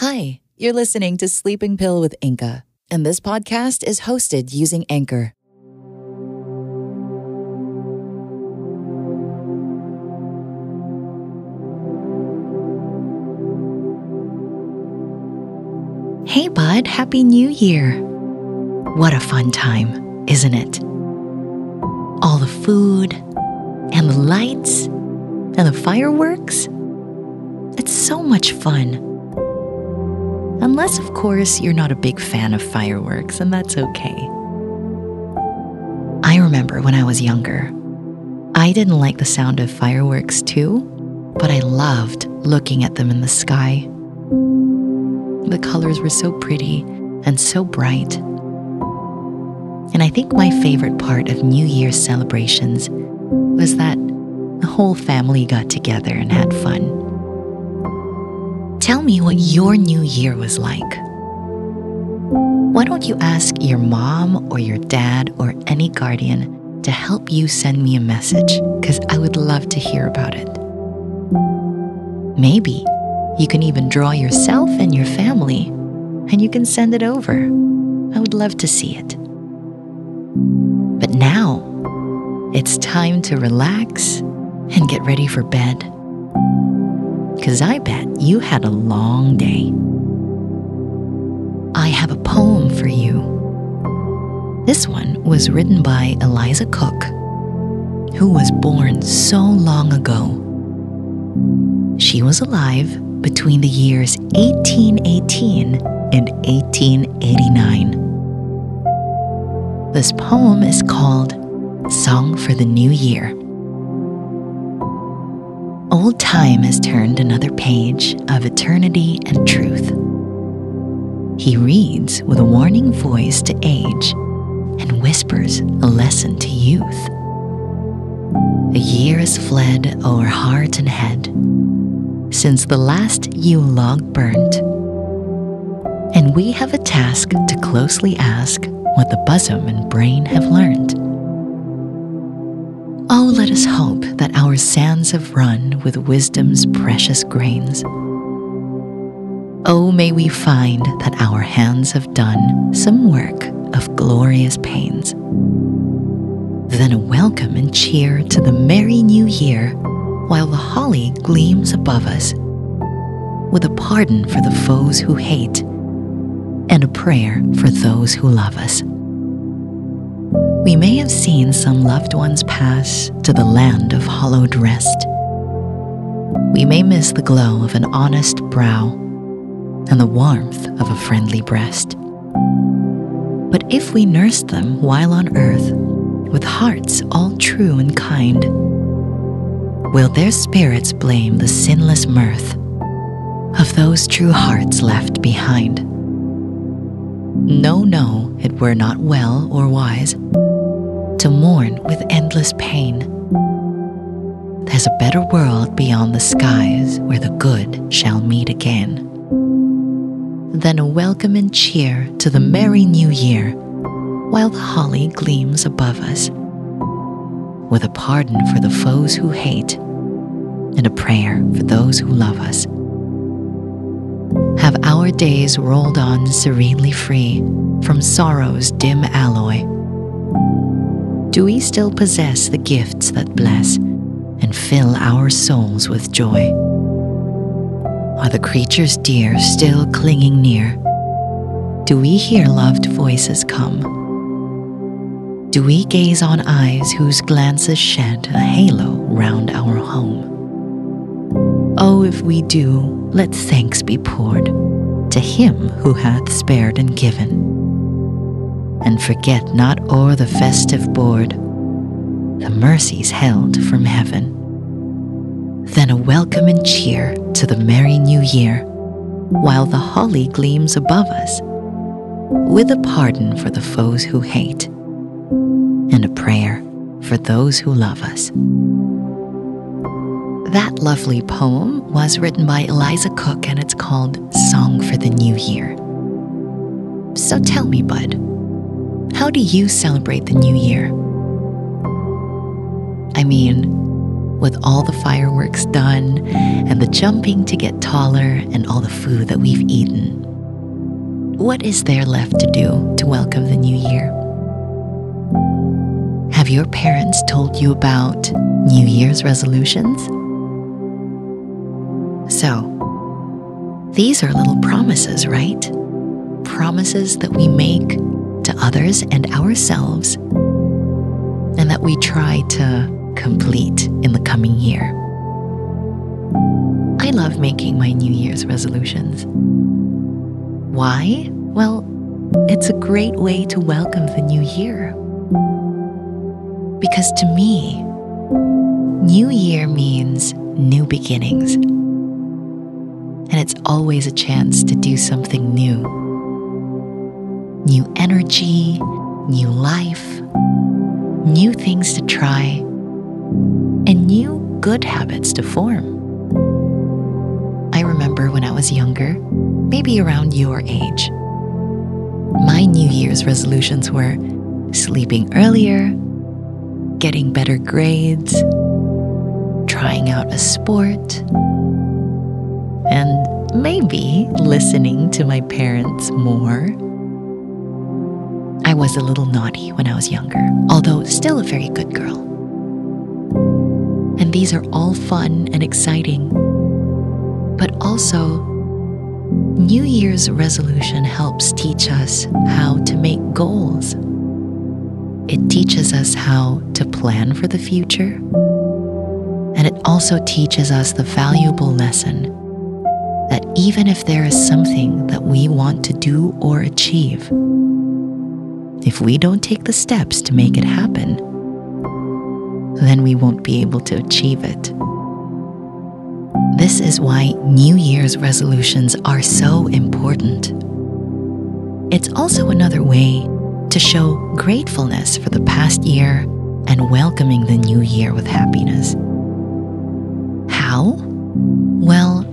Hi, you're listening to Sleeping Pill with Inka, and this podcast is hosted using Anchor. Hey, bud, Happy New Year! What a fun time, isn't it? All the food, and the lights, and the fireworks. It's so much fun. Unless, of course, you're not a big fan of fireworks, and that's okay. I remember when I was younger, I didn't like the sound of fireworks too, but I loved looking at them in the sky. The colors were so pretty and so bright. And I think my favorite part of New Year's celebrations was that the whole family got together and had fun. Tell me what your new year was like. Why don't you ask your mom or your dad or any guardian to help you send me a message? Because I would love to hear about it. Maybe you can even draw yourself and your family and you can send it over. I would love to see it. But now, it's time to relax and get ready for bed. Because I bet you had a long day. I have a poem for you. This one was written by Eliza Cook, who was born so long ago. She was alive between the years 1818 and 1889. This poem is called Song for the New Year. Old time has turned another page of eternity and truth. He reads with a warning voice to age and whispers a lesson to youth. A year has fled o'er heart and head since the last Yule log burnt. And we have a task to closely ask what the bosom and brain have learned. Oh, let us hope that our sands have run with wisdom's precious grains. Oh, may we find that our hands have done some work of glorious pains. Then a welcome and cheer to the merry new year while the holly gleams above us, with a pardon for the foes who hate and a prayer for those who love us. We may have seen some loved ones pass to the land of hallowed rest. We may miss the glow of an honest brow and the warmth of a friendly breast. But if we nursed them while on earth with hearts all true and kind, will their spirits blame the sinless mirth of those true hearts left behind? No, no, it were not well or wise to mourn with endless pain. There's a better world beyond the skies where the good shall meet again. Then a welcome and cheer to the merry new year while the holly gleams above us with a pardon for the foes who hate, and a prayer for those who love us. Have our days rolled on serenely free from sorrow's dim alloy? Do we still possess the gifts that bless and fill our souls with joy? Are the creatures dear still clinging near? Do we hear loved voices come? Do we gaze on eyes whose glances shed a halo round our home? Oh, if we do, let thanks be poured to Him who hath spared and given. And forget not o'er the festive board the mercies held from heaven. Then a welcome and cheer to the merry new year, while the holly gleams above us, with a pardon for the foes who hate and a prayer for those who love us. That lovely poem was written by Eliza Cook and it's called Song for the New Year. So tell me, bud, how do you celebrate the new year? I mean, with all the fireworks done and the jumping to get taller and all the food that we've eaten, what is there left to do to welcome the new year? Have your parents told you about New Year's resolutions? So, these are little promises, right? Promises that we make others and ourselves, and that we try to complete in the coming year. I love making my New Year's resolutions. Why? Well, it's a great way to welcome the new year. Because to me, New Year means new beginnings. And it's always a chance to do something new. New energy, new life, new things to try, and new good habits to form. I remember when I was younger, maybe around your age, my New Year's resolutions were sleeping earlier, getting better grades, trying out a sport, and maybe listening to my parents more. I was a little naughty when I was younger, although still a very good girl. And these are all fun and exciting. But also, New Year's resolution helps teach us how to make goals it teaches us how to plan for the future, and it also teaches us the valuable lesson that even if there is something that we want to do or achieve, if we don't take the steps to make it happen, then we won't be able to achieve it. This is why New Year's resolutions are so important. It's also another way to show gratefulness for the past year and welcoming the new year with happiness. How? Well,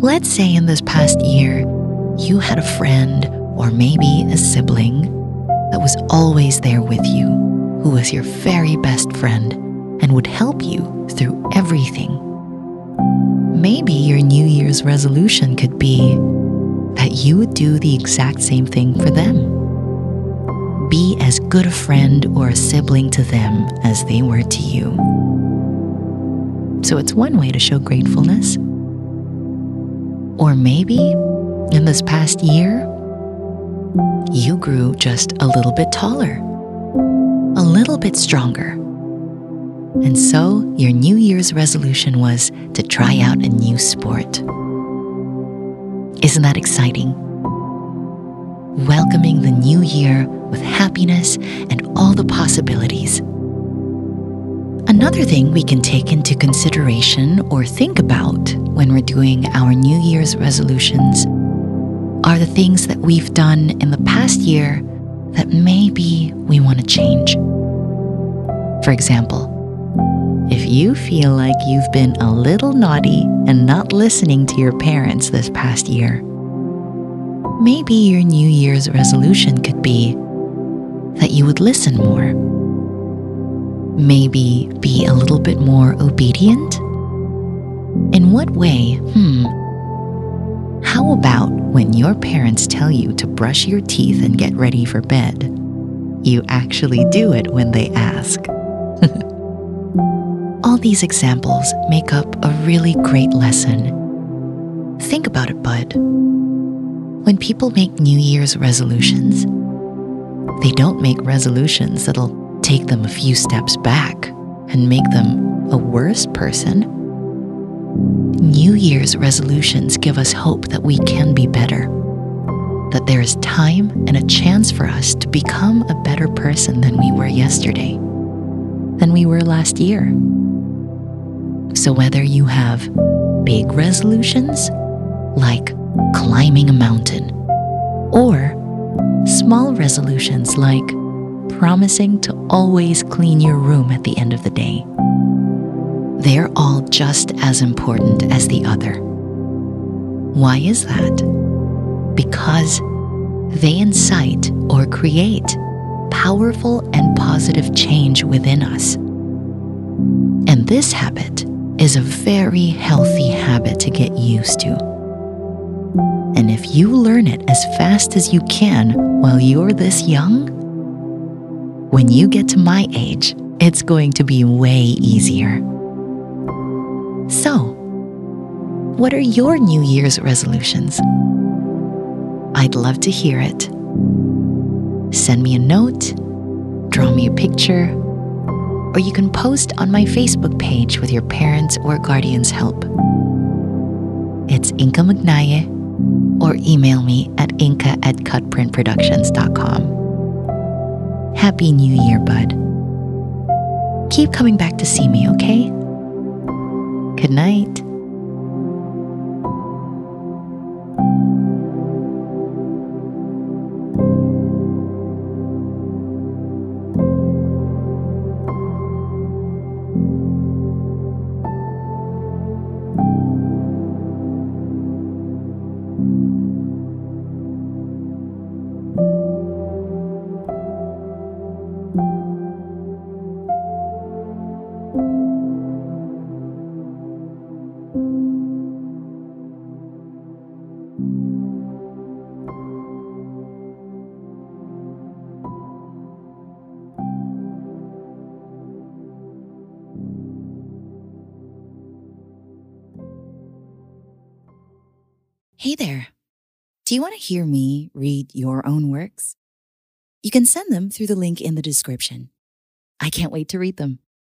let's say in this past year you had a friend or maybe a sibling that was always there with you, who was your very best friend and would help you through everything. Maybe your New Year's resolution could be that you would do the exact same thing for them be as good a friend or a sibling to them as they were to you. So it's one way to show gratefulness. Or maybe in this past year, you grew just a little bit taller, a little bit stronger. And so your New Year's resolution was to try out a new sport. Isn't that exciting? welcoming the new year with happiness and all the possibilities. Another thing we can take into consideration or think about when we're doing our New Year's resolutions are the things that we've done in the past year that maybe we want to change. For example, if you feel like you've been a little naughty and not listening to your parents this past year, Maybe your New Year's resolution could be that you would listen more. Maybe be a little bit more obedient? In what way? Hmm. When your parents tell you to brush your teeth and get ready for bed? You actually do it when they ask. All these examples make up a really great lesson. Think about it, bud. When people make New Year's resolutions, they don't make resolutions that'll take them a few steps back and make them a worse person. New Year's resolutions give us hope that we can be better, that there is time and a chance for us to become a better person than we were yesterday, than we were last year. So, whether you have big resolutions, like climbing a mountain, or small resolutions like promising to always clean your room at the end of the day. They're all just as important as the other. Why is that? Because they incite or create powerful and positive change within us. And this habit is a very healthy habit to get used to. And if you learn it as fast as you can while you're this young, when you get to my age, it's going to be way easier. So, what are your New Year's resolutions? I'd love to hear it. Send me a note, draw me a picture, or you can post on my Facebook page with your parents' or guardians' help. It's Inka Magnaye, or email me at inka at cutprintproductions.com. Happy New Year, bud. Keep coming back to see me, okay? Good night. Hey there. Do you want to hear me read your own works? You can send them through the link in the description. I can't wait to read them.